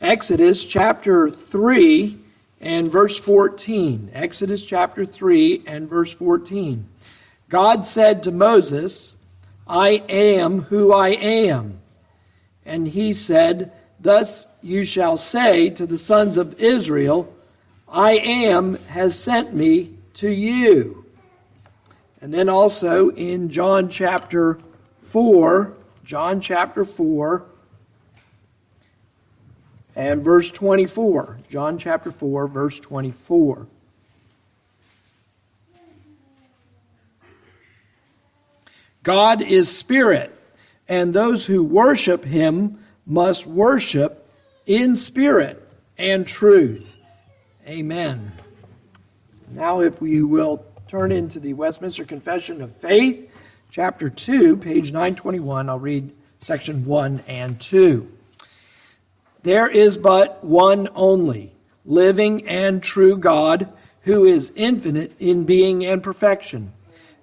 Exodus chapter 3 and verse 14. Exodus chapter 3 and verse 14. God said to Moses, I am who I am. And he said, Thus you shall say to the sons of Israel, I am has sent me to you. And then also in John chapter 4, John chapter 4 and verse 24. John chapter 4, verse 24. God is spirit, and those who worship him must worship in spirit and truth. Amen. Now, if we will turn into the Westminster Confession of Faith, chapter 2, page 921, I'll read section 1 and 2. There is but one only, living and true God, who is infinite in being and perfection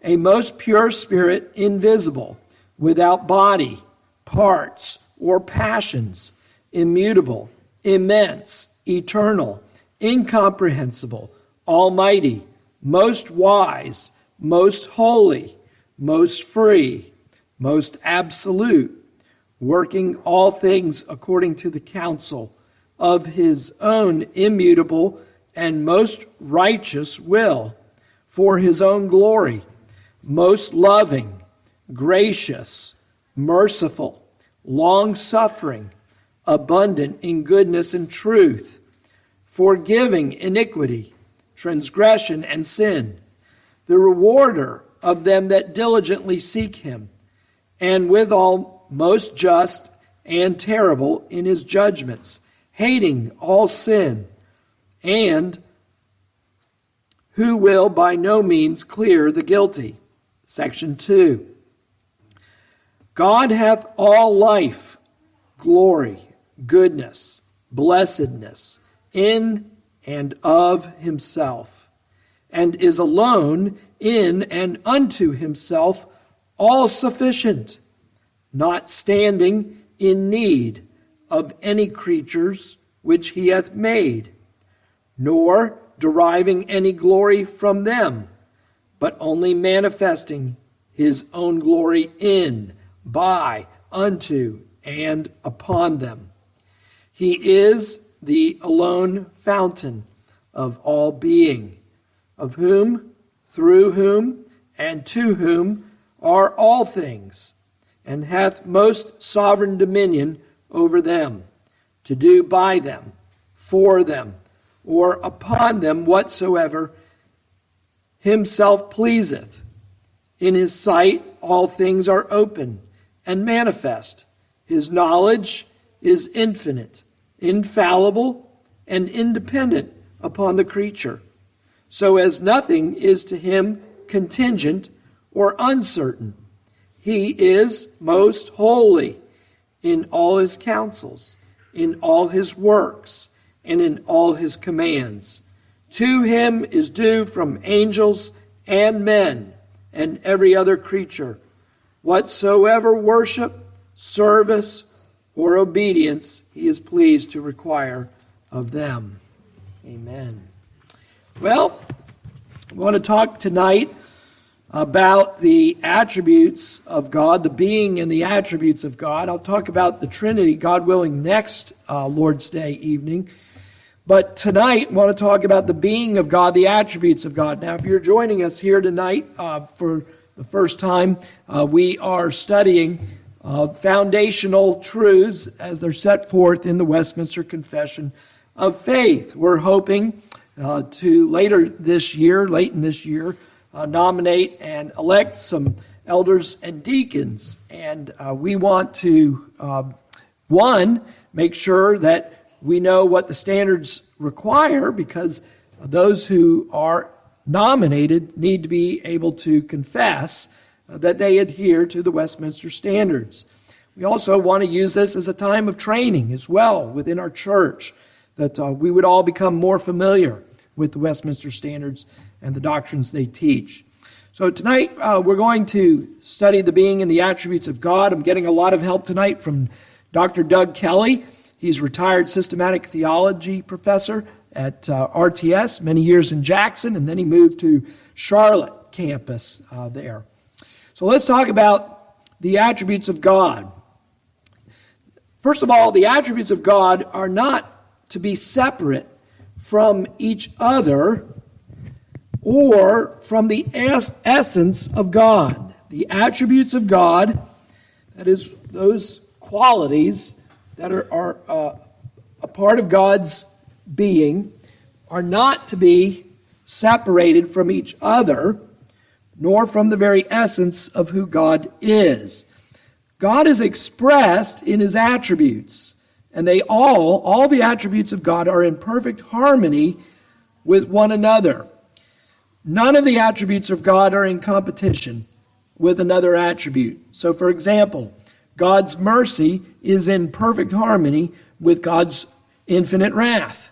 a most pure spirit, invisible, without body, parts, or passions, immutable, immense, eternal, incomprehensible, almighty, most wise, most holy, most free, most absolute, working all things according to the counsel of his own immutable and most righteous will, for his own glory most loving, gracious, merciful, long suffering, abundant in goodness and truth, forgiving iniquity, transgression, and sin, the rewarder of them that diligently seek him, and withal most just and terrible in his judgments, hating all sin, and who will by no means clear the guilty? Section 2 God hath all life, glory, goodness, blessedness in and of himself, and is alone in and unto himself all sufficient, not standing in need of any creatures which he hath made, nor deriving any glory from them but only manifesting his own glory in, by, unto, and upon them. He is the alone fountain of all being, of whom, through whom, and to whom are all things, and hath most sovereign dominion over them, to do by them, for them, or upon them whatsoever himself pleaseth. In his sight all things are open and manifest. His knowledge is infinite, infallible, and independent upon the creature, so as nothing is to him contingent or uncertain. He is most holy in all his counsels, in all his works, and in all his commands. To him is due from angels and men and every other creature whatsoever worship, service, or obedience he is pleased to require of them. Amen. Well, I want to talk tonight about the attributes of God, the being and the attributes of God. I'll talk about the Trinity, God willing, next uh, Lord's Day evening. But tonight, I want to talk about the being of God, the attributes of God. Now, if you're joining us here tonight uh, for the first time, uh, we are studying uh, foundational truths as they're set forth in the Westminster Confession of Faith. We're hoping uh, to later this year, late in this year, uh, nominate and elect some elders and deacons. And uh, we want to, one, make sure that we know what the standards require because those who are nominated need to be able to confess that they adhere to the Westminster standards. We also want to use this as a time of training as well within our church, that uh, we would all become more familiar with the Westminster standards and the doctrines they teach. So tonight uh, we're going to study the being and the attributes of God. I'm getting a lot of help tonight from Dr. Doug Kelly. He's retired systematic theology professor at uh, RTS, many years in Jackson, and then he moved to Charlotte campus uh, there. So let's talk about the attributes of God. First of all, the attributes of God are not to be separate from each other or from the es- essence of God. The attributes of God, that is, those qualities that are, are uh, a part of God's being, are not to be separated from each other, nor from the very essence of who God is. God is expressed in his attributes, and they all, all the attributes of God, are in perfect harmony with one another. None of the attributes of God are in competition with another attribute. So, for example, God's mercy is in perfect harmony with God's infinite wrath.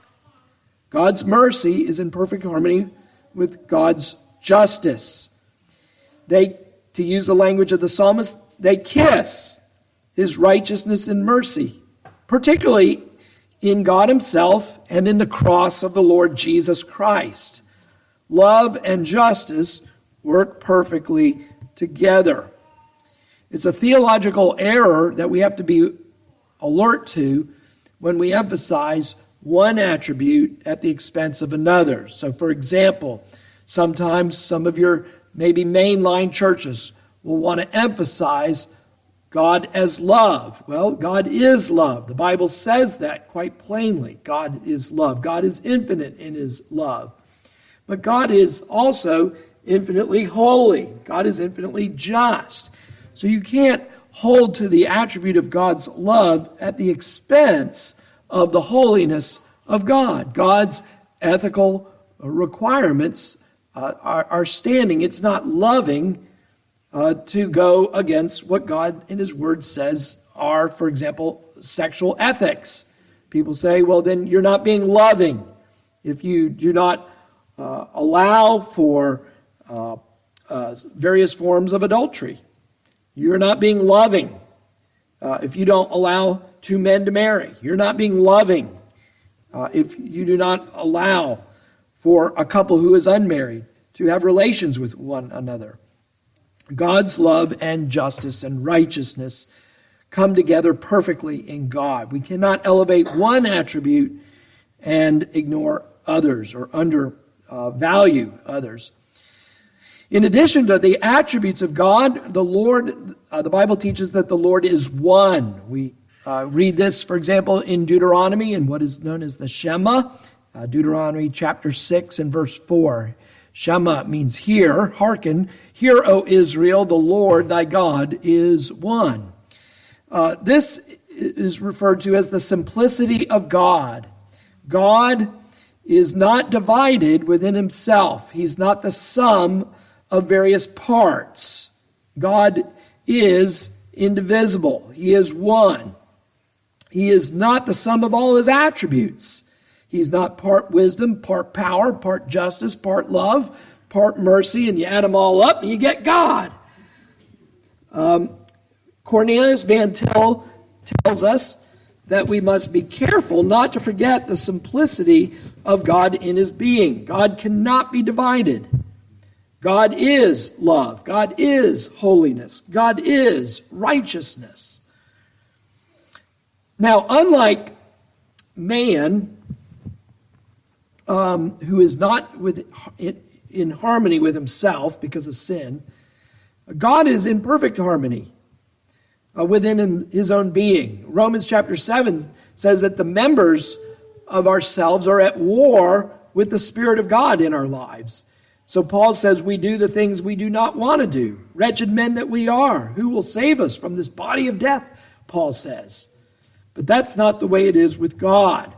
God's mercy is in perfect harmony with God's justice. They, to use the language of the psalmist, they kiss his righteousness and mercy, particularly in God Himself and in the cross of the Lord Jesus Christ. Love and justice work perfectly together. It's a theological error that we have to be alert to when we emphasize one attribute at the expense of another. So, for example, sometimes some of your maybe mainline churches will want to emphasize God as love. Well, God is love. The Bible says that quite plainly. God is love. God is infinite in his love. But God is also infinitely holy. God is infinitely just. So you can't hold to the attribute of God's love at the expense of the holiness of God. God's ethical requirements uh, are, are, standing. It's not loving uh, to go against what God in His Word says are, for example, sexual ethics. People say, well, then you're not being loving if you do not uh, allow for uh, uh, various forms of adultery. You're not being loving uh, if you don't allow two men to marry. You're not being loving uh, if you do not allow for a couple who is unmarried to have relations with one another. God's love and justice and righteousness come together perfectly in God. We cannot elevate one attribute and ignore others or undervalue uh, others. In addition to the attributes of God, the Lord, uh, the Bible teaches that the Lord is one. We uh, read this, for example, in Deuteronomy in what is known as the Shema, uh, Deuteronomy chapter 6 and verse 4. Shema means hear, hearken. Hear, O Israel, the Lord thy God is one. Uh, this is referred to as the simplicity of God. God is not divided within himself, he's not the sum of various parts. God is indivisible, He is one. He is not the sum of all His attributes. He's not part wisdom, part power, part justice, part love, part mercy, and you add them all up and you get God. Um, Cornelius Van Til tells us that we must be careful not to forget the simplicity of God in his being. God cannot be divided. God is love. God is holiness. God is righteousness. Now, unlike man, um, who is not with, in, in harmony with himself because of sin, God is in perfect harmony uh, within his own being. Romans chapter 7 says that the members of ourselves are at war with the Spirit of God in our lives. So Paul says, We do the things we do not want to do. Wretched men that we are, who will save us from this body of death? Paul says. But that's not the way it is with God.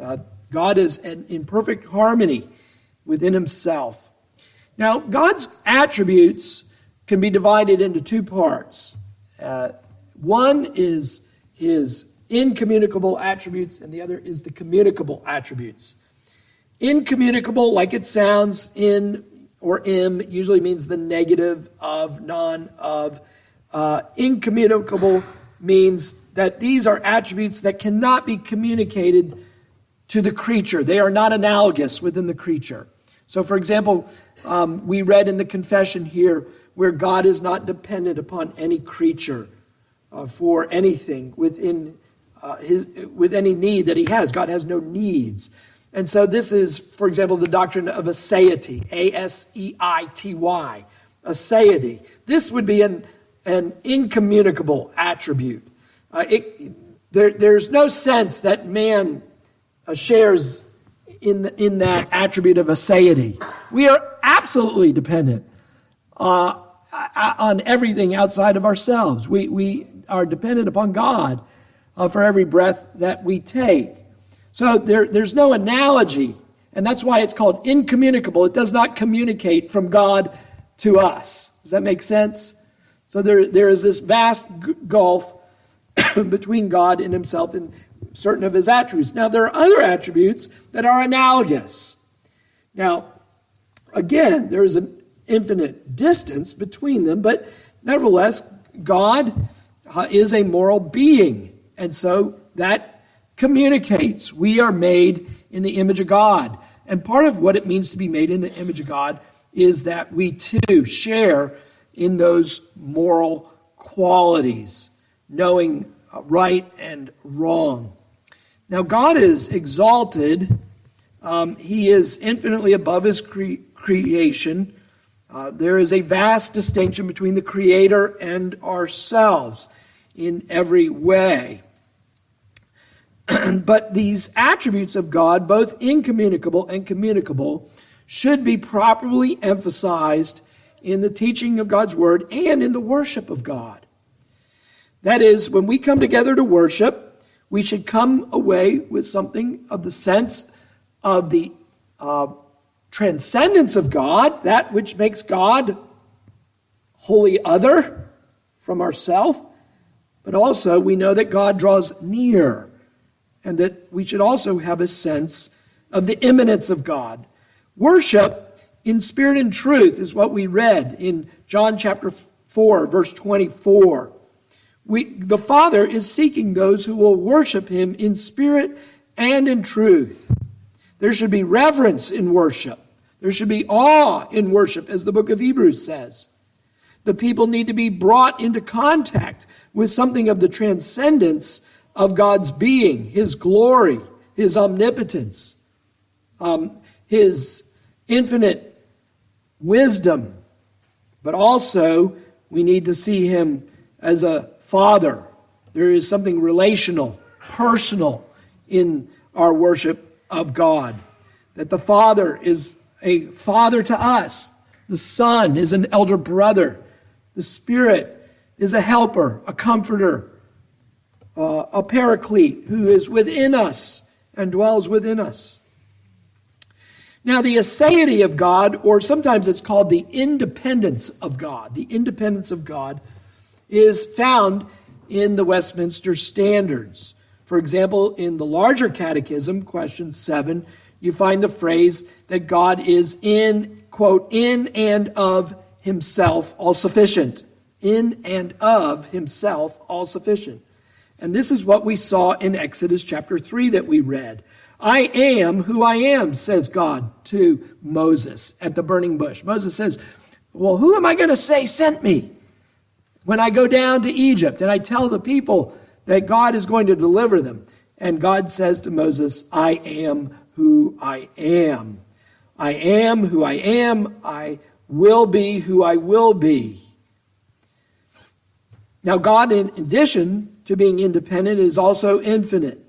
Uh, God is in perfect harmony within himself. Now, God's attributes can be divided into two parts. Uh, one is his incommunicable attributes, and the other is the communicable attributes. Incommunicable, like it sounds, in or im usually means the negative of, non of. Uh, incommunicable means that these are attributes that cannot be communicated to the creature. They are not analogous within the creature. So, for example, um, we read in the confession here where God is not dependent upon any creature uh, for anything within uh, his, with any need that he has. God has no needs. And so this is, for example, the doctrine of aseity, A-S-E-I-T-Y, aseity. This would be an, an incommunicable attribute. Uh, it, there, there's no sense that man uh, shares in, the, in that attribute of aseity. We are absolutely dependent uh, on everything outside of ourselves. We, we are dependent upon God uh, for every breath that we take. So there, there's no analogy, and that's why it's called incommunicable. It does not communicate from God to us. Does that make sense? So there, there is this vast gulf between God and himself in certain of his attributes. Now, there are other attributes that are analogous. Now, again, there is an infinite distance between them, but nevertheless, God is a moral being. And so that communicates. We are made in the image of God. And part of what it means to be made in the image of God is that we too share in those moral qualities, knowing right and wrong. Now, God is exalted. Um, he is infinitely above his cre- creation. Uh, there is a vast distinction between the Creator and ourselves in every way. but these attributes of God, both incommunicable and communicable, should be properly emphasized in the teaching of God's Word and in the worship of God. That is, when we come together to worship, we should come away with something of the sense of the uh, transcendence of God, that which makes God wholly other from ourself, but also we know that God draws near and that we should also have a sense of the immanence of God. Worship in spirit and truth is what we read in John chapter 4, verse 24. We, the Father is seeking those who will worship him in spirit and in truth. There should be reverence in worship. There should be awe in worship, as the book of Hebrews says. The people need to be brought into contact with something of the transcendence of God's being, His glory, His omnipotence, um, His infinite wisdom. But also, we need to see Him as a Father. There is something relational, personal in our worship of God. That the Father is a father to us, the Son is an elder brother, the Spirit is a helper, a comforter, uh, a paraclete who is within us and dwells within us. Now, the aseity of God, or sometimes it's called the independence of God, the independence of God is found in the Westminster Standards. For example, in the larger catechism, question 7, you find the phrase that God is in, quote, in and of himself all sufficient. In and of himself all sufficient. And this is what we saw in Exodus chapter 3 that we read. I am who I am, says God to Moses at the burning bush. Moses says, Well, who am I going to say sent me? when I go down to Egypt and I tell the people that God is going to deliver them. And God says to Moses, I am who I am. I am who I am. I will be who I will be. Now, God, in addition to being independent, is also infinite.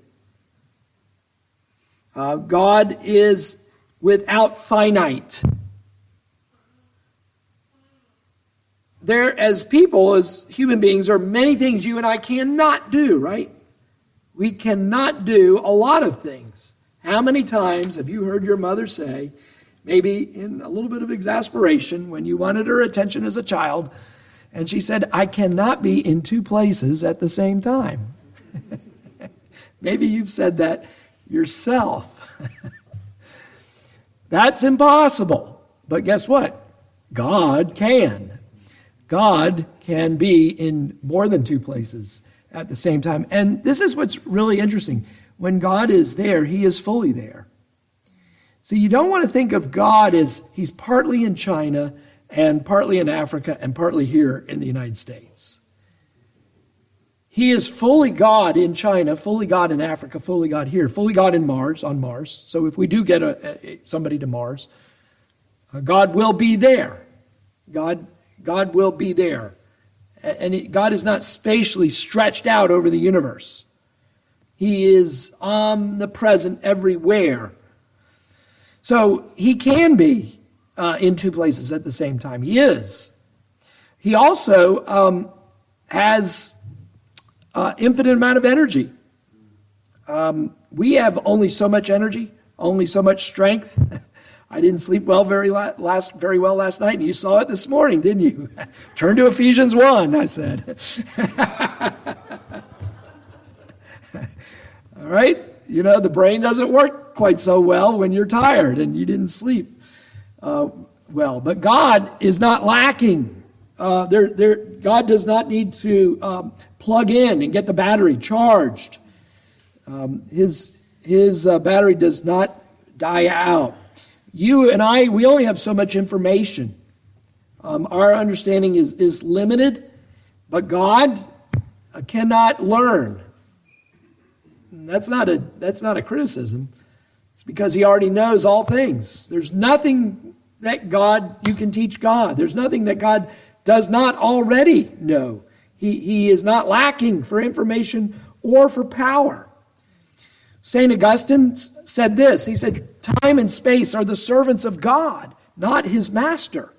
Uh, God is without finite. there, as people, as human beings, are many things you and I cannot do, right? We cannot do a lot of things. How many times have you heard your mother say, maybe in a little bit of exasperation, when you wanted her attention as a child, and she said, I cannot be in two places at the same time? maybe you've said that yourself. That's impossible. But guess what? God can. God can be in more than two places at the same time. And this is what's really interesting. When God is there, he is fully there. So you don't want to think of God as he's partly in China and partly in Africa and partly here in the United States. He is fully God in China, fully God in Africa, fully God here, fully God in Mars, on Mars. So if we do get a, a, somebody to Mars, uh, God will be there. God, God will be there. And it, God is not spatially stretched out over the universe. He is omnipresent everywhere. So he can be uh, in two places at the same time. He is. He also um, has uh, infinite amount of energy. Um, we have only so much energy, only so much strength. I didn't sleep well very la- last very well last night, and you saw it this morning, didn't you? Turn to Ephesians one, I said. All right, you know the brain doesn't work quite so well when you're tired and you didn't sleep uh, well. But God is not lacking. Uh, there, there, God does not need to um, plug in and get the battery charged. Um, his his uh, battery does not die out. You and I, we only have so much information. Um, our understanding is, is limited, but God uh, cannot learn. that's not a that's not a criticism. It's because He already knows all things. There's nothing that God you can teach God. There's nothing that God does not already know. He, he is not lacking for information or for power. St. Augustine said this He said, Time and space are the servants of God, not his master.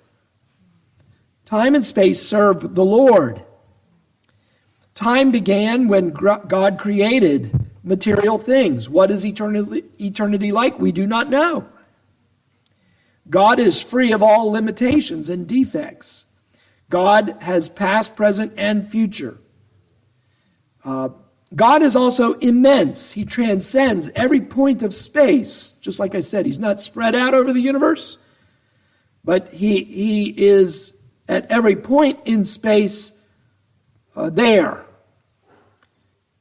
Time and space serve the Lord. Time began when God created material things. What is eternity, eternity like? We do not know. God is free of all limitations and defects. God has past, present, and future. Uh, God is also immense. He transcends every point of space. Just like I said, He's not spread out over the universe, but He, he is at every point in space uh, there.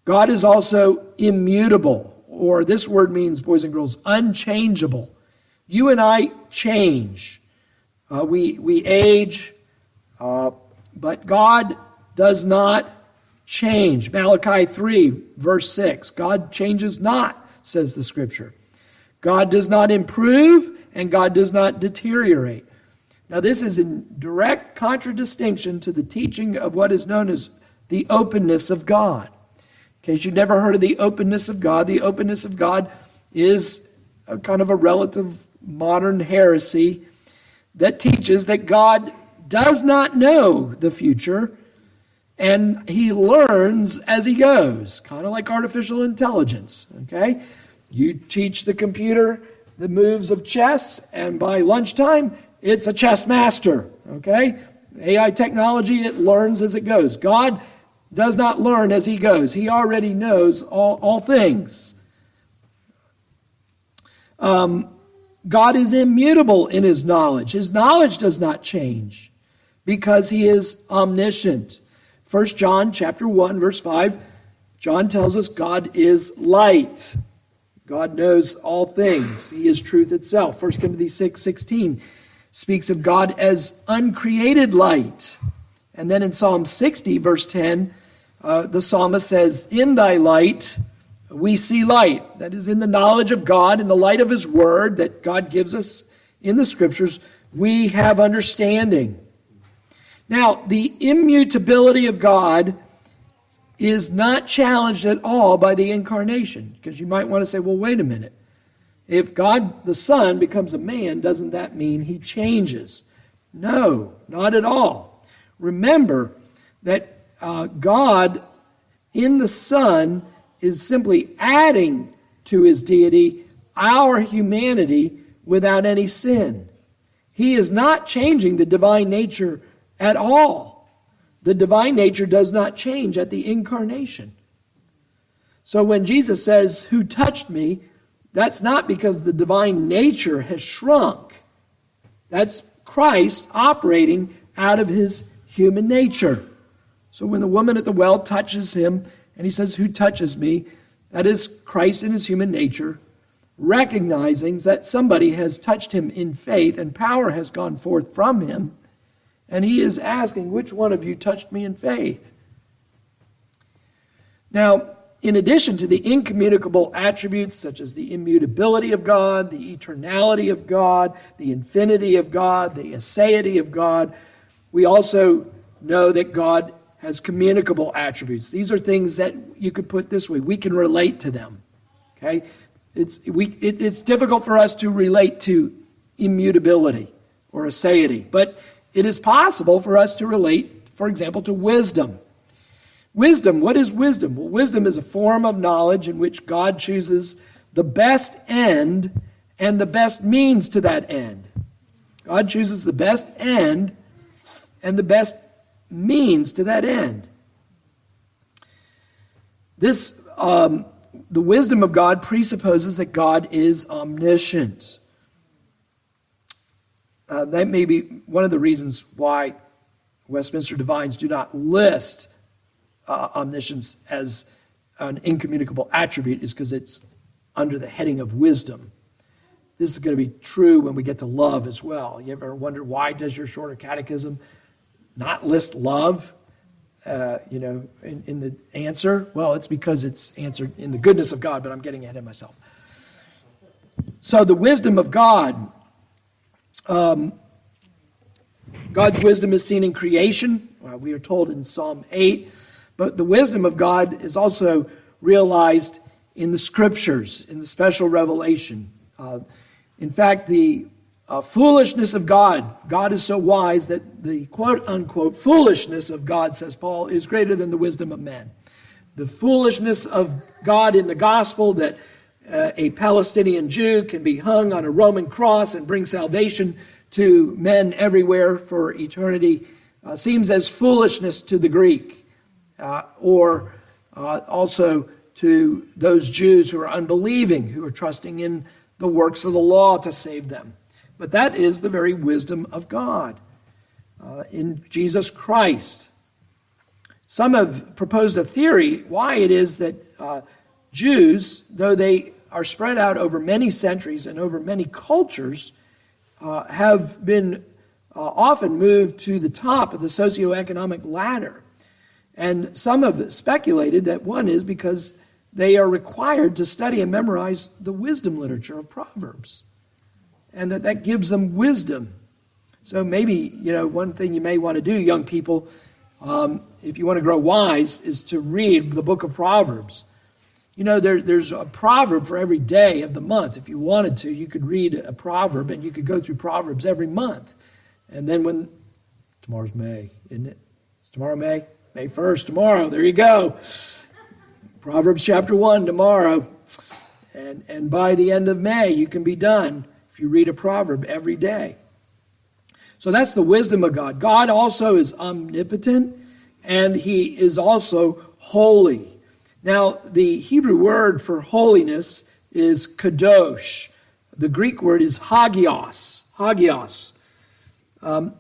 God is also immutable, or this word means, boys and girls, unchangeable. You and I change. Uh, we, we age, uh, but God does not change. Malachi 3, verse 6. God changes not, says the scripture. God does not improve, and God does not deteriorate. Now, this is in direct contradistinction to the teaching of what is known as the openness of God. In case you've never heard of the openness of God, the openness of God is a kind of a relative modern heresy that teaches that God does not know the future, and he learns as he goes, kind of like artificial intelligence. Okay? You teach the computer the moves of chess, and by lunchtime, it's a chess master. Okay? AI technology, it learns as it goes. God does not learn as he goes, he already knows all, all things. Um, God is immutable in his knowledge. His knowledge does not change because he is omniscient. 1 John chapter 1 verse 5 John tells us God is light. God knows all things. He is truth itself. 1 Timothy 6 16 speaks of God as uncreated light. And then in Psalm 60, verse 10, uh, the psalmist says, In thy light we see light. That is, in the knowledge of God, in the light of his word that God gives us in the scriptures, we have understanding. Now, the immutability of God is not challenged at all by the incarnation, because you might want to say, well, wait a minute. If God the Son becomes a man, doesn't that mean he changes? No, not at all. Remember that uh, God in the Son is simply adding to his deity our humanity without any sin. He is not changing the divine nature at all. The divine nature does not change at the incarnation. So when Jesus says, Who touched me? that's not because the divine nature has shrunk. That's Christ operating out of his human nature. So when the woman at the well touches him, And he says, Who touches me? That is Christ in his human nature, recognizing that somebody has touched him in faith and power has gone forth from him. And he is asking, Which one of you touched me in faith? Now, in addition to the incommunicable attributes such as the immutability of God, the eternality of God, the infinity of God, the aseity of God, we also know that God has communicable attributes. These are things that you could put this way we can relate to them. Okay? It's, we, it, it's difficult for us to relate to immutability or aseity, but it is possible for us to relate, for example, to wisdom. Wisdom, what is wisdom? Well, wisdom is a form of knowledge in which God chooses the best end and the best means to that end. God chooses the best end and the best means to that end. This, um, the wisdom of God presupposes that God is omniscient. Uh, that may be one of the reasons why Westminster divines do not list uh, omniscience as an incommunicable attribute, is because it's under the heading of wisdom. This is going to be true when we get to love as well. You ever wonder why does your shorter catechism not list love? Uh, you know, in, in the answer? Well, it's because it's answered in the goodness of God, but I'm getting ahead of myself. So, the wisdom of God, um, God's wisdom is seen in creation. We are told in Psalm 8, but the wisdom of God is also realized in the scriptures, in the special revelation. Uh, in fact, the uh, foolishness of God. God is so wise that the quote unquote foolishness of God, says Paul, is greater than the wisdom of man. The foolishness of God in the gospel that uh, a Palestinian Jew can be hung on a Roman cross and bring salvation to men everywhere for eternity uh, seems as foolishness to the Greek uh, or uh, also to those Jews who are unbelieving, who are trusting in the works of the law to save them. But that is the very wisdom of God uh, in Jesus Christ. Some have proposed a theory why it is that uh, Jews, though they are spread out over many centuries and over many cultures, uh, have been uh, often moved to the top of the socioeconomic ladder. And some have speculated that one is because they are required to study and memorize the wisdom literature of Proverbs and that that gives them wisdom. So maybe, you know, one thing you may want to do, young people, um, if you want to grow wise, is to read the book of Proverbs. You know, there, there's a proverb for every day of the month. If you wanted to, you could read a proverb and you could go through Proverbs every month. And then when, tomorrow's May, isn't it? it? Is tomorrow May? May 1st, tomorrow. There you go. Proverbs chapter 1 tomorrow. And, and by the end of May, you can be done if you read a proverb every day. So that's the wisdom of God. God also is omnipotent and he is also holy. Now, the Hebrew word for holiness is kadosh. The Greek word is hagios. Hagios. Um,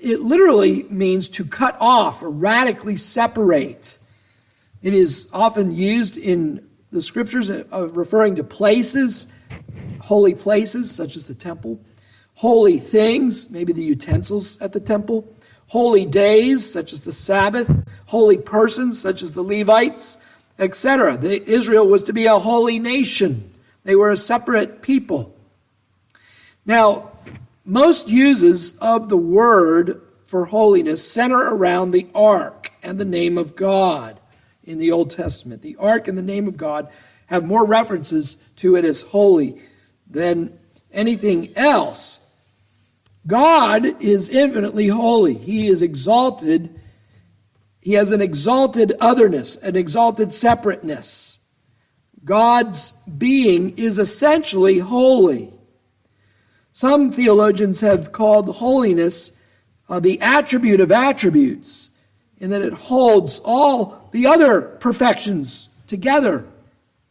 it literally means to cut off or radically separate. It is often used in the scriptures of referring to places holy places, such as the temple, holy things, maybe the utensils at the temple, holy days, such as the Sabbath, holy persons, such as the Levites, etc. Israel was to be a holy nation, they were a separate people. Now, most uses of the word for holiness center around the ark and the name of God in the Old Testament. The ark and the name of God have more references to it as holy than anything else. God is infinitely holy. He is exalted. He has an exalted otherness, an exalted separateness. God's being is essentially holy. Some theologians have called holiness uh, the attribute of attributes, in that it holds all the other perfections together.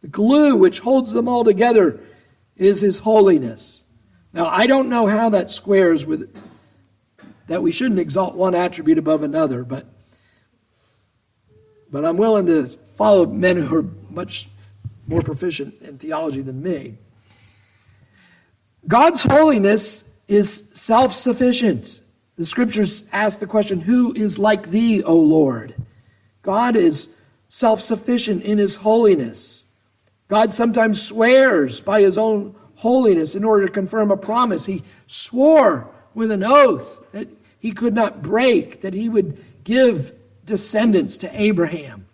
The glue which holds them all together is his holiness. Now, I don't know how that squares with that we shouldn't exalt one attribute above another, but but I'm willing to follow men who are much more proficient in theology than me. God's holiness is self sufficient. The scriptures ask the question, Who is like thee, O Lord? God is self sufficient in his holiness. God sometimes swears by his own holiness in order to confirm a promise. He swore with an oath that he could not break, that he would give descendants to Abraham.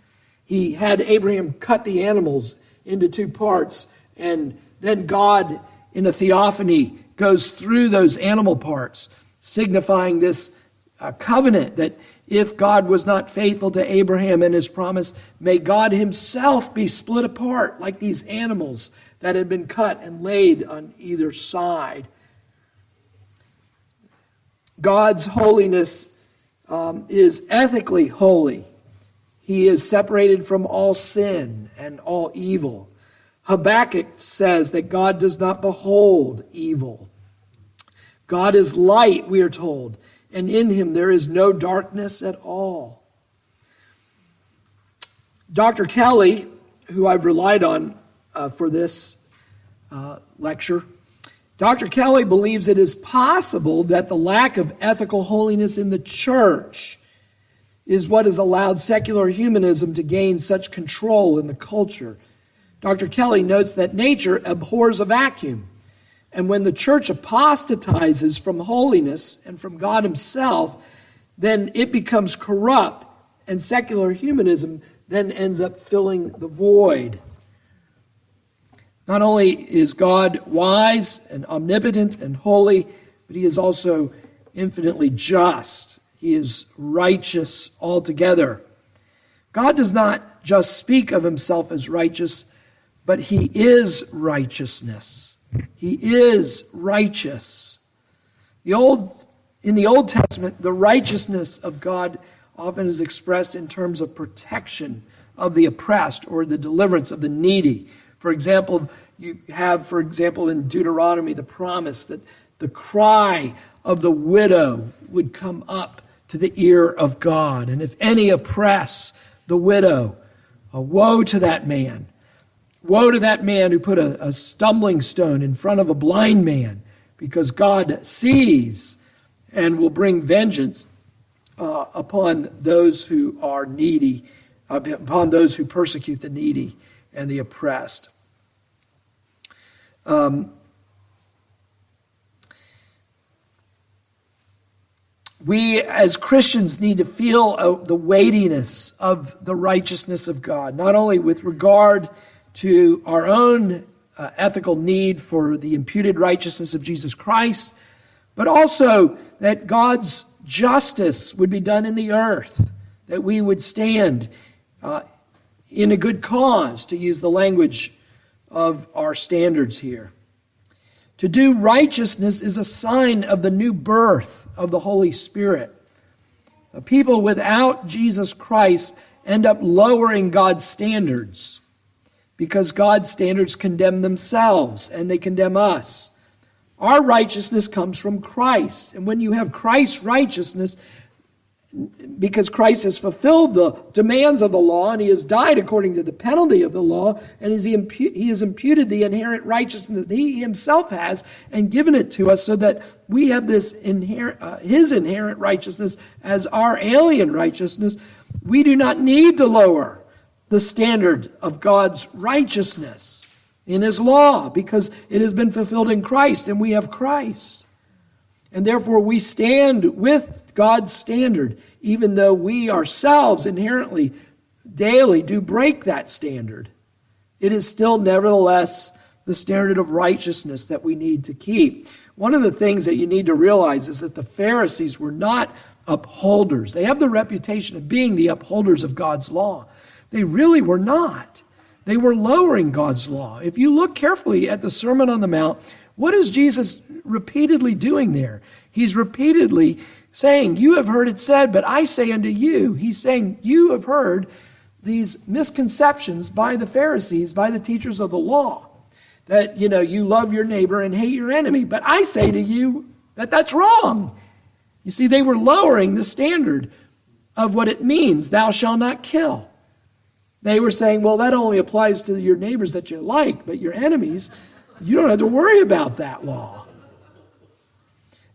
He had Abraham cut the animals into two parts, and then God, in a theophany, goes through those animal parts, signifying this uh, covenant that if God was not faithful to Abraham and his promise, may God himself be split apart like these animals that had been cut and laid on either side. God's holiness um, is ethically holy. He is separated from all sin and all evil. Habakkuk says that God does not behold evil. God is light, we are told, and in him there is no darkness at all. Dr. Kelly, who I've relied on uh, for this uh, lecture, Dr. Kelly believes it is possible that the lack of ethical holiness in the church is what has allowed secular humanism to gain such control in the culture Dr. Kelly notes that nature abhors a vacuum. And when the church apostatizes from holiness and from God Himself, then it becomes corrupt, and secular humanism then ends up filling the void. Not only is God wise and omnipotent and holy, but He is also infinitely just. He is righteous altogether. God does not just speak of Himself as righteous, but he is righteousness. He is righteous. The old, in the Old Testament, the righteousness of God often is expressed in terms of protection of the oppressed or the deliverance of the needy. For example, you have, for example, in Deuteronomy, the promise that the cry of the widow would come up to the ear of God. And if any oppress the widow, a woe to that man. Woe to that man who put a, a stumbling stone in front of a blind man, because God sees and will bring vengeance uh, upon those who are needy, upon those who persecute the needy and the oppressed. Um, we as Christians need to feel uh, the weightiness of the righteousness of God, not only with regard to our own uh, ethical need for the imputed righteousness of Jesus Christ, but also that God's justice would be done in the earth, that we would stand uh, in a good cause, to use the language of our standards here. To do righteousness is a sign of the new birth of the Holy Spirit. people without Jesus Christ end up lowering God's standards because God's standards condemn themselves and they condemn us. Our righteousness comes from Christ. And when you have Christ's righteousness, because Christ has fulfilled the demands of the law and he has died according to the penalty of the law, and he, has imputed the inherent righteousness that he himself has and given it to us so that we have this uh, his inherent righteousness as our alien righteousness. We do not need to lower the standard of God's righteousness in His law because it has been fulfilled in Christ and we have Christ. And therefore we stand with God's standard, even though we ourselves inherently daily do break that standard. It is still, nevertheless, the standard of righteousness that we need to keep. One of the things that you need to realize is that the Pharisees were not upholders. They have the reputation of being the upholders of God's law. They really were not. They were lowering God's law. If you look carefully at the Sermon on the Mount, what is Jesus repeatedly doing there? He's repeatedly saying, You have heard it said, but I say unto you. He's saying, You have heard these misconceptions by the Pharisees, by the teachers of the law, that, you know, you love your neighbor and hate your enemy. But I say to you that that's wrong. You see, they were lowering the standard of what it means, thou shalt not kill. They were saying, well, that only applies to your neighbors that you like, but your enemies, you don't have to worry about that law.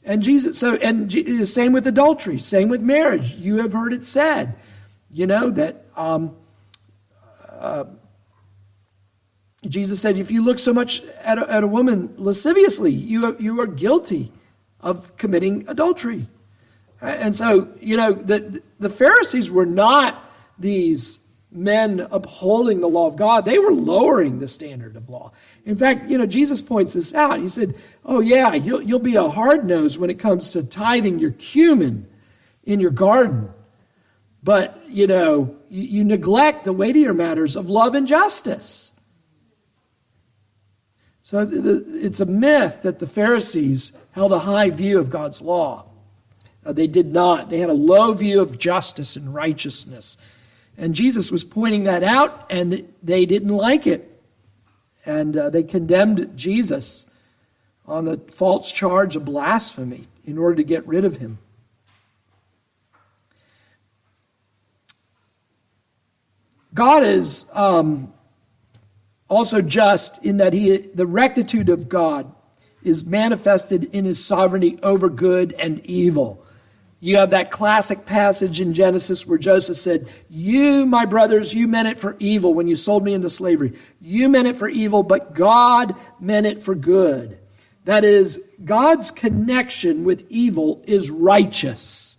And Jesus, so, and the same with adultery, same with marriage. You have heard it said, you know, that um, uh, Jesus said, if you look so much at a, at a woman lasciviously, you, you are guilty of committing adultery. And so, you know, the, the Pharisees were not these men upholding the law of God, they were lowering the standard of law. In fact, you know, Jesus points this out. He said, Oh, yeah, you'll, you'll be a hard nose when it comes to tithing your cumin in your garden. But, you know, you, you neglect the weightier matters of love and justice. So the, the, it's a myth that the Pharisees held a high view of God's law. Uh, they did not. They had a low view of justice and righteousness. And Jesus was pointing that out, and they didn't like it. And uh, they condemned Jesus on a false charge of blasphemy in order to get rid of him. God is um, also just in that he, the rectitude of God is manifested in his sovereignty over good and evil. You have that classic passage in Genesis where Joseph said, You, my brothers, you meant it for evil when you sold me into slavery. You meant it for evil, but God meant it for good. That is, God's connection with evil is righteous.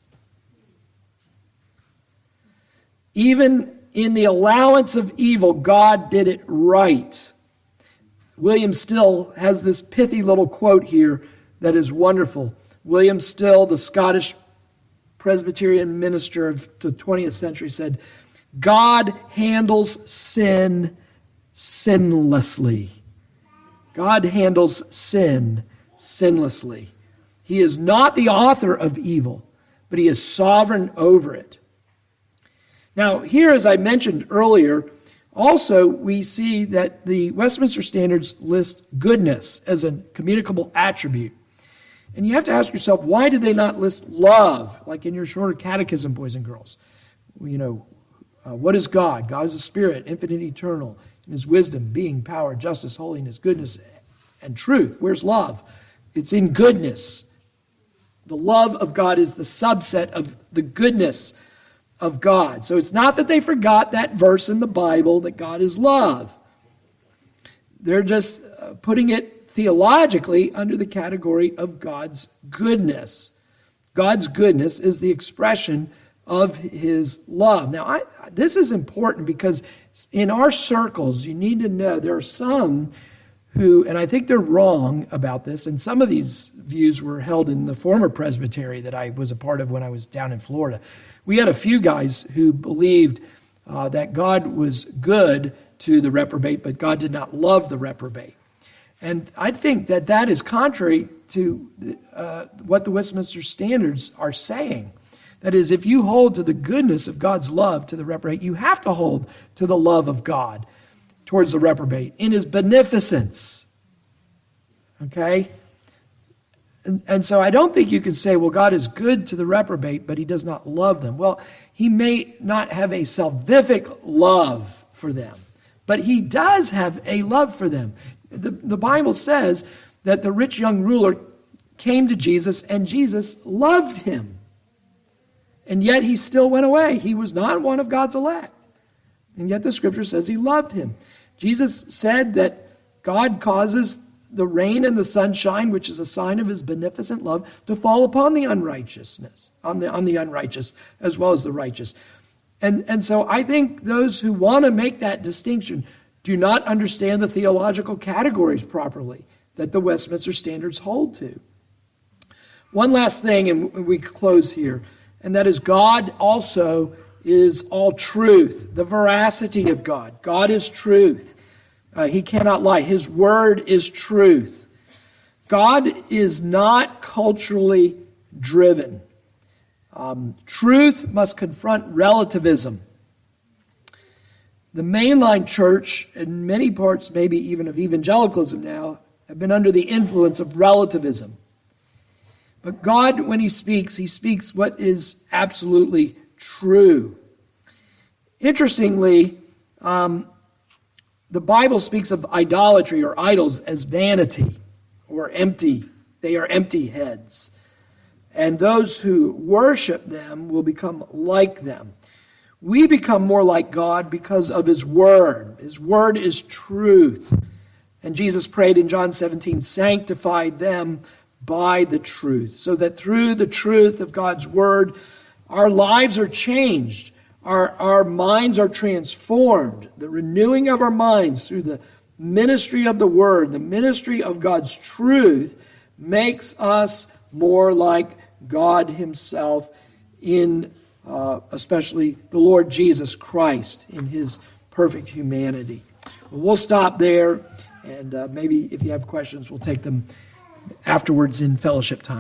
Even in the allowance of evil, God did it right. William Still has this pithy little quote here that is wonderful. William Still, the Scottish Presbyterian minister of the 20th century, said, God handles sin sinlessly. God handles sin sinlessly. He is not the author of evil, but he is sovereign over it. Now, here, as I mentioned earlier, also we see that the Westminster Standards list goodness as a communicable attribute. And you have to ask yourself, why did they not list love, like in your shorter catechism, boys and girls? You know, uh, what is God? God is a spirit, infinite, eternal, in his wisdom, being, power, justice, holiness, goodness, and truth. Where's love? It's in goodness. The love of God is the subset of the goodness of God. So it's not that they forgot that verse in the Bible that God is love. They're just uh, putting it theologically under the category of God's goodness. God's goodness is the expression of his love. Now, I, this is important because in our circles, you need to know there are some who, and I think they're wrong about this, and some of these views were held in the former presbytery that I was a part of when I was down in Florida. We had a few guys who believed uh, that God was good to the reprobate, but God did not love the reprobate. And I think that that is contrary to uh, what the Westminster Standards are saying. That is, if you hold to the goodness of God's love to the reprobate, you have to hold to the love of God towards the reprobate in his beneficence. Okay? And, and so I don't think you can say, well, God is good to the reprobate, but he does not love them. Well, he may not have a salvific love for them, but he does have a love for them. The, the Bible says that the rich young ruler came to Jesus and Jesus loved him. And yet he still went away. He was not one of God's elect. And yet the scripture says he loved him. Jesus said that God causes the rain and the sunshine, which is a sign of his beneficent love, to fall upon the unrighteousness, on the, on the unrighteous as well as the righteous. And, and so I think those who want to make that distinction do not understand the theological categories properly that the Westminster Standards hold to. One last thing, and we close here, and that is God also is all truth, the veracity of God. God is truth. Uh, he cannot lie. His word is truth. God is not culturally driven. Um, truth must confront relativism. The mainline church, in many parts, maybe even of evangelicalism now, have been under the influence of relativism. But God, when He speaks, He speaks what is absolutely true. Interestingly, um, the Bible speaks of idolatry or idols as vanity or empty. They are empty heads. And those who worship them will become like them. We become more like God because of His Word. His Word is truth. And Jesus prayed in John 17, sanctify them by the truth, so that through the truth of God's Word, our lives are changed. Our, our minds are transformed. The renewing of our minds through the ministry of the Word, the ministry of God's truth, makes us more like God Himself in uh, especially the Lord Jesus Christ in His perfect humanity. we'll stop there, and uh, maybe if you have questions, we'll take them afterwards in fellowship time.